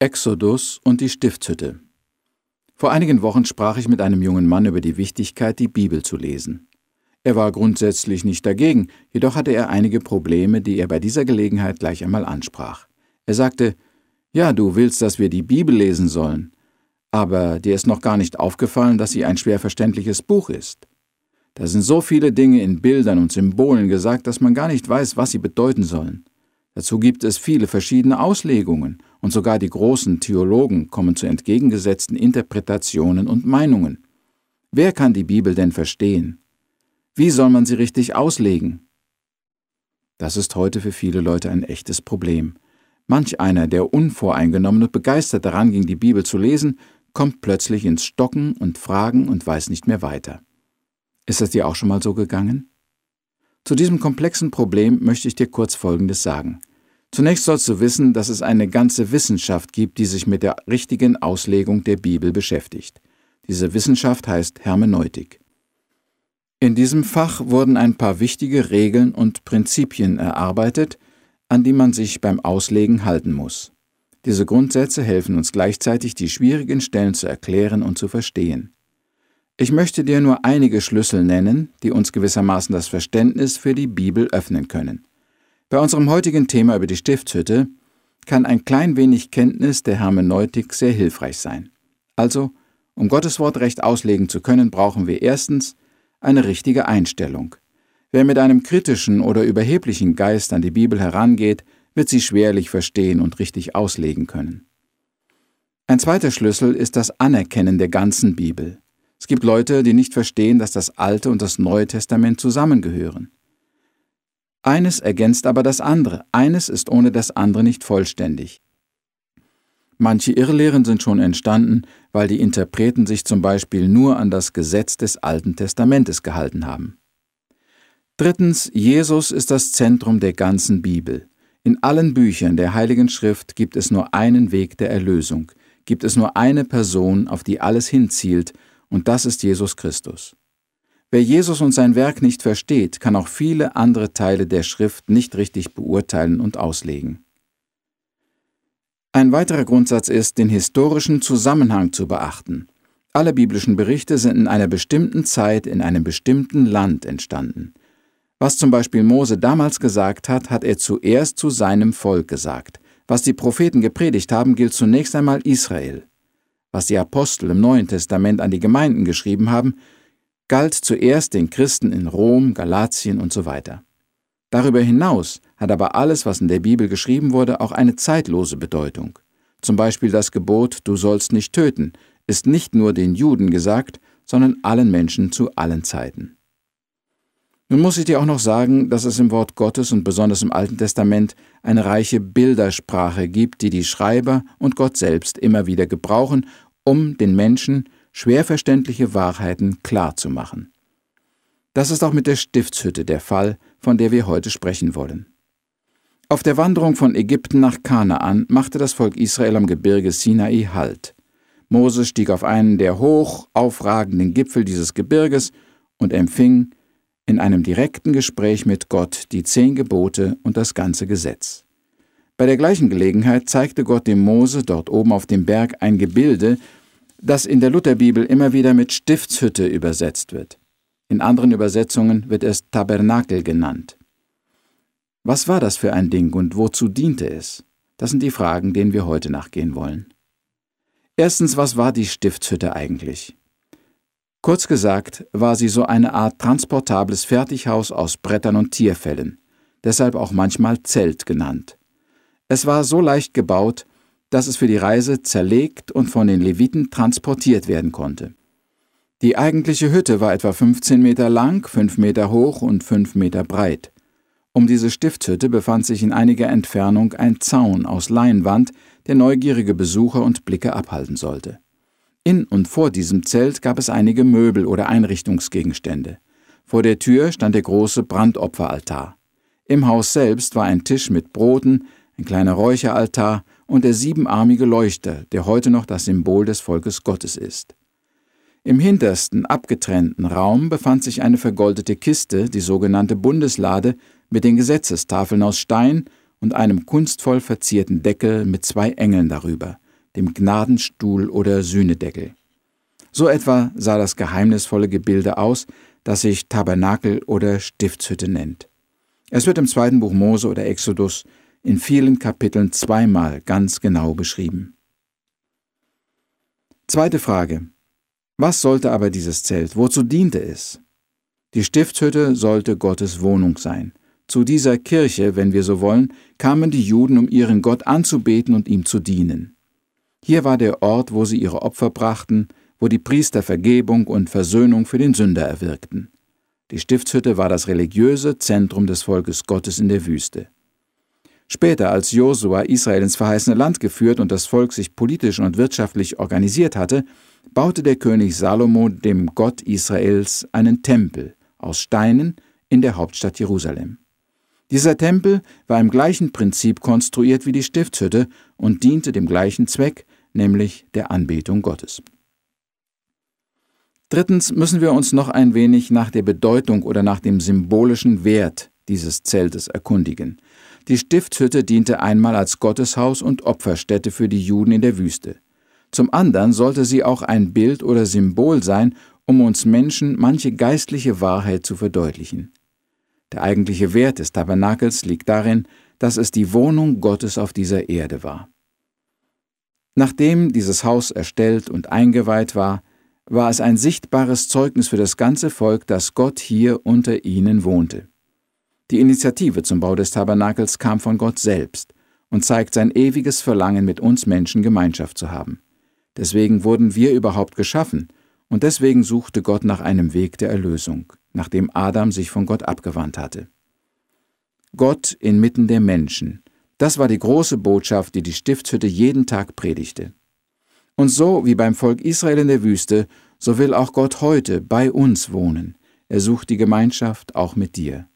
Exodus und die Stiftshütte. Vor einigen Wochen sprach ich mit einem jungen Mann über die Wichtigkeit, die Bibel zu lesen. Er war grundsätzlich nicht dagegen, jedoch hatte er einige Probleme, die er bei dieser Gelegenheit gleich einmal ansprach. Er sagte, ja, du willst, dass wir die Bibel lesen sollen, aber dir ist noch gar nicht aufgefallen, dass sie ein schwer verständliches Buch ist. Da sind so viele Dinge in Bildern und Symbolen gesagt, dass man gar nicht weiß, was sie bedeuten sollen. Dazu gibt es viele verschiedene Auslegungen, und sogar die großen Theologen kommen zu entgegengesetzten Interpretationen und Meinungen. Wer kann die Bibel denn verstehen? Wie soll man sie richtig auslegen? Das ist heute für viele Leute ein echtes Problem. Manch einer, der unvoreingenommen und begeistert daran ging, die Bibel zu lesen, kommt plötzlich ins Stocken und Fragen und weiß nicht mehr weiter. Ist es dir auch schon mal so gegangen? Zu diesem komplexen Problem möchte ich dir kurz Folgendes sagen. Zunächst sollst du wissen, dass es eine ganze Wissenschaft gibt, die sich mit der richtigen Auslegung der Bibel beschäftigt. Diese Wissenschaft heißt Hermeneutik. In diesem Fach wurden ein paar wichtige Regeln und Prinzipien erarbeitet, an die man sich beim Auslegen halten muss. Diese Grundsätze helfen uns gleichzeitig, die schwierigen Stellen zu erklären und zu verstehen. Ich möchte dir nur einige Schlüssel nennen, die uns gewissermaßen das Verständnis für die Bibel öffnen können. Bei unserem heutigen Thema über die Stiftshütte kann ein klein wenig Kenntnis der Hermeneutik sehr hilfreich sein. Also, um Gottes Wort recht auslegen zu können, brauchen wir erstens eine richtige Einstellung. Wer mit einem kritischen oder überheblichen Geist an die Bibel herangeht, wird sie schwerlich verstehen und richtig auslegen können. Ein zweiter Schlüssel ist das Anerkennen der ganzen Bibel. Es gibt Leute, die nicht verstehen, dass das Alte und das Neue Testament zusammengehören. Eines ergänzt aber das andere, eines ist ohne das andere nicht vollständig. Manche Irrlehren sind schon entstanden, weil die Interpreten sich zum Beispiel nur an das Gesetz des Alten Testamentes gehalten haben. Drittens, Jesus ist das Zentrum der ganzen Bibel. In allen Büchern der Heiligen Schrift gibt es nur einen Weg der Erlösung, gibt es nur eine Person, auf die alles hinzielt, und das ist Jesus Christus. Wer Jesus und sein Werk nicht versteht, kann auch viele andere Teile der Schrift nicht richtig beurteilen und auslegen. Ein weiterer Grundsatz ist, den historischen Zusammenhang zu beachten. Alle biblischen Berichte sind in einer bestimmten Zeit in einem bestimmten Land entstanden. Was zum Beispiel Mose damals gesagt hat, hat er zuerst zu seinem Volk gesagt. Was die Propheten gepredigt haben, gilt zunächst einmal Israel. Was die Apostel im Neuen Testament an die Gemeinden geschrieben haben, galt zuerst den Christen in Rom, Galatien und so weiter. Darüber hinaus hat aber alles, was in der Bibel geschrieben wurde, auch eine zeitlose Bedeutung. Zum Beispiel das Gebot Du sollst nicht töten ist nicht nur den Juden gesagt, sondern allen Menschen zu allen Zeiten. Nun muss ich dir auch noch sagen, dass es im Wort Gottes und besonders im Alten Testament eine reiche Bildersprache gibt, die die Schreiber und Gott selbst immer wieder gebrauchen, um den Menschen schwer verständliche Wahrheiten klar zu machen. Das ist auch mit der Stiftshütte der Fall, von der wir heute sprechen wollen. Auf der Wanderung von Ägypten nach Kanaan machte das Volk Israel am Gebirge Sinai Halt. Mose stieg auf einen der hoch aufragenden Gipfel dieses Gebirges und empfing in einem direkten Gespräch mit Gott die zehn Gebote und das ganze Gesetz. Bei der gleichen Gelegenheit zeigte Gott dem Mose dort oben auf dem Berg ein Gebilde, das in der Lutherbibel immer wieder mit Stiftshütte übersetzt wird. In anderen Übersetzungen wird es Tabernakel genannt. Was war das für ein Ding und wozu diente es? Das sind die Fragen, denen wir heute nachgehen wollen. Erstens, was war die Stiftshütte eigentlich? Kurz gesagt war sie so eine Art transportables Fertighaus aus Brettern und Tierfellen, deshalb auch manchmal Zelt genannt. Es war so leicht gebaut, dass es für die Reise zerlegt und von den Leviten transportiert werden konnte. Die eigentliche Hütte war etwa 15 Meter lang, 5 Meter hoch und 5 Meter breit. Um diese Stiftshütte befand sich in einiger Entfernung ein Zaun aus Leinwand, der neugierige Besucher und Blicke abhalten sollte. In und vor diesem Zelt gab es einige Möbel oder Einrichtungsgegenstände. Vor der Tür stand der große Brandopferaltar. Im Haus selbst war ein Tisch mit Broten, ein kleiner Räucheraltar und der siebenarmige Leuchter, der heute noch das Symbol des Volkes Gottes ist. Im hintersten, abgetrennten Raum befand sich eine vergoldete Kiste, die sogenannte Bundeslade, mit den Gesetzestafeln aus Stein und einem kunstvoll verzierten Deckel mit zwei Engeln darüber, dem Gnadenstuhl oder Sühnedeckel. So etwa sah das geheimnisvolle Gebilde aus, das sich Tabernakel oder Stiftshütte nennt. Es wird im zweiten Buch Mose oder Exodus in vielen Kapiteln zweimal ganz genau beschrieben. Zweite Frage. Was sollte aber dieses Zelt? Wozu diente es? Die Stiftshütte sollte Gottes Wohnung sein. Zu dieser Kirche, wenn wir so wollen, kamen die Juden, um ihren Gott anzubeten und ihm zu dienen. Hier war der Ort, wo sie ihre Opfer brachten, wo die Priester Vergebung und Versöhnung für den Sünder erwirkten. Die Stiftshütte war das religiöse Zentrum des Volkes Gottes in der Wüste. Später, als Josua Israel ins verheißene Land geführt und das Volk sich politisch und wirtschaftlich organisiert hatte, baute der König Salomo dem Gott Israels einen Tempel aus Steinen in der Hauptstadt Jerusalem. Dieser Tempel war im gleichen Prinzip konstruiert wie die Stiftshütte und diente dem gleichen Zweck, nämlich der Anbetung Gottes. Drittens müssen wir uns noch ein wenig nach der Bedeutung oder nach dem symbolischen Wert dieses Zeltes erkundigen. Die Stiftshütte diente einmal als Gotteshaus und Opferstätte für die Juden in der Wüste. Zum anderen sollte sie auch ein Bild oder Symbol sein, um uns Menschen manche geistliche Wahrheit zu verdeutlichen. Der eigentliche Wert des Tabernakels liegt darin, dass es die Wohnung Gottes auf dieser Erde war. Nachdem dieses Haus erstellt und eingeweiht war, war es ein sichtbares Zeugnis für das ganze Volk, dass Gott hier unter ihnen wohnte. Die Initiative zum Bau des Tabernakels kam von Gott selbst und zeigt sein ewiges Verlangen, mit uns Menschen Gemeinschaft zu haben. Deswegen wurden wir überhaupt geschaffen, und deswegen suchte Gott nach einem Weg der Erlösung, nachdem Adam sich von Gott abgewandt hatte. Gott inmitten der Menschen, das war die große Botschaft, die die Stiftshütte jeden Tag predigte. Und so wie beim Volk Israel in der Wüste, so will auch Gott heute bei uns wohnen. Er sucht die Gemeinschaft auch mit dir.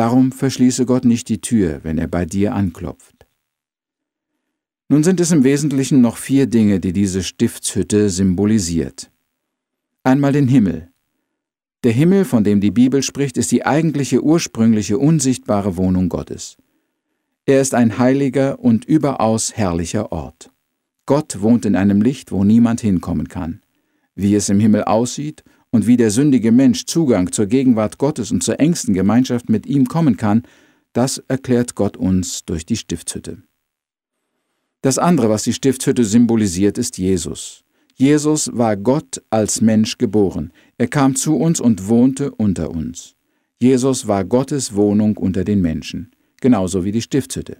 Darum verschließe Gott nicht die Tür, wenn er bei dir anklopft. Nun sind es im Wesentlichen noch vier Dinge, die diese Stiftshütte symbolisiert. Einmal den Himmel. Der Himmel, von dem die Bibel spricht, ist die eigentliche ursprüngliche unsichtbare Wohnung Gottes. Er ist ein heiliger und überaus herrlicher Ort. Gott wohnt in einem Licht, wo niemand hinkommen kann. Wie es im Himmel aussieht und wie der sündige Mensch Zugang zur Gegenwart Gottes und zur engsten Gemeinschaft mit ihm kommen kann, das erklärt Gott uns durch die Stiftshütte. Das andere, was die Stiftshütte symbolisiert, ist Jesus. Jesus war Gott als Mensch geboren. Er kam zu uns und wohnte unter uns. Jesus war Gottes Wohnung unter den Menschen, genauso wie die Stiftshütte.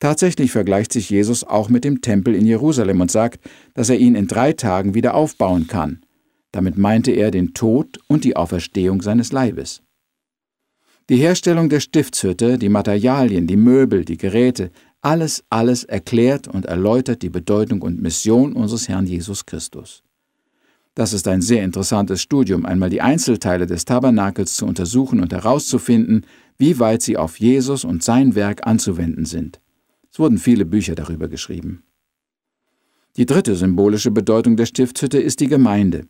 Tatsächlich vergleicht sich Jesus auch mit dem Tempel in Jerusalem und sagt, dass er ihn in drei Tagen wieder aufbauen kann. Damit meinte er den Tod und die Auferstehung seines Leibes. Die Herstellung der Stiftshütte, die Materialien, die Möbel, die Geräte, alles, alles erklärt und erläutert die Bedeutung und Mission unseres Herrn Jesus Christus. Das ist ein sehr interessantes Studium, einmal die Einzelteile des Tabernakels zu untersuchen und herauszufinden, wie weit sie auf Jesus und sein Werk anzuwenden sind. Es wurden viele Bücher darüber geschrieben. Die dritte symbolische Bedeutung der Stiftshütte ist die Gemeinde.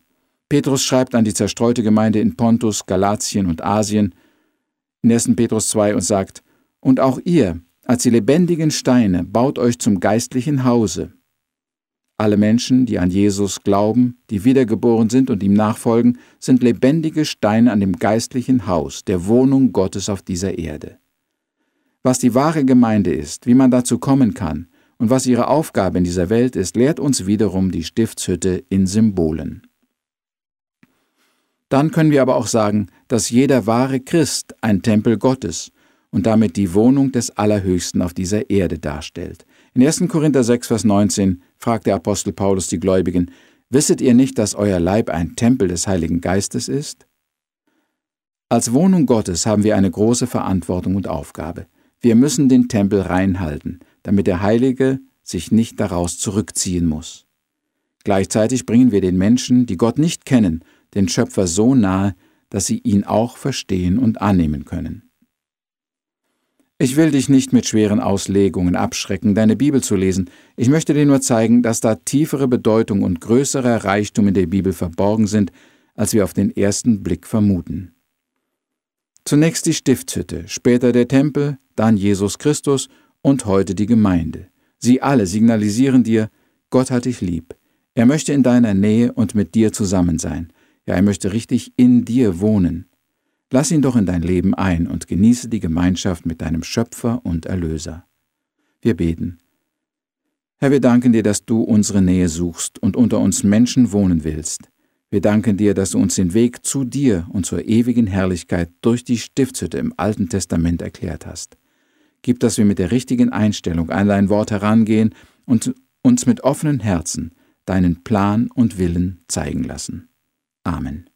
Petrus schreibt an die zerstreute Gemeinde in Pontus, Galatien und Asien in 1. Petrus 2 und sagt, Und auch ihr, als die lebendigen Steine, baut euch zum geistlichen Hause. Alle Menschen, die an Jesus glauben, die wiedergeboren sind und ihm nachfolgen, sind lebendige Steine an dem geistlichen Haus, der Wohnung Gottes auf dieser Erde. Was die wahre Gemeinde ist, wie man dazu kommen kann und was ihre Aufgabe in dieser Welt ist, lehrt uns wiederum die Stiftshütte in Symbolen. Dann können wir aber auch sagen, dass jeder wahre Christ ein Tempel Gottes und damit die Wohnung des Allerhöchsten auf dieser Erde darstellt. In 1. Korinther 6, Vers 19 fragt der Apostel Paulus die Gläubigen, Wisset ihr nicht, dass euer Leib ein Tempel des Heiligen Geistes ist? Als Wohnung Gottes haben wir eine große Verantwortung und Aufgabe. Wir müssen den Tempel reinhalten, damit der Heilige sich nicht daraus zurückziehen muss. Gleichzeitig bringen wir den Menschen, die Gott nicht kennen den Schöpfer so nahe, dass sie ihn auch verstehen und annehmen können. Ich will dich nicht mit schweren Auslegungen abschrecken, deine Bibel zu lesen. Ich möchte dir nur zeigen, dass da tiefere Bedeutung und größerer Reichtum in der Bibel verborgen sind, als wir auf den ersten Blick vermuten. Zunächst die Stiftshütte, später der Tempel, dann Jesus Christus und heute die Gemeinde. Sie alle signalisieren dir, Gott hat dich lieb. Er möchte in deiner Nähe und mit dir zusammen sein. Ja, er möchte richtig in dir wohnen. Lass ihn doch in dein Leben ein und genieße die Gemeinschaft mit deinem Schöpfer und Erlöser. Wir beten. Herr, wir danken dir, dass du unsere Nähe suchst und unter uns Menschen wohnen willst. Wir danken dir, dass du uns den Weg zu dir und zur ewigen Herrlichkeit durch die Stiftshütte im Alten Testament erklärt hast. Gib, dass wir mit der richtigen Einstellung an dein Wort herangehen und uns mit offenen Herzen deinen Plan und Willen zeigen lassen. Amen.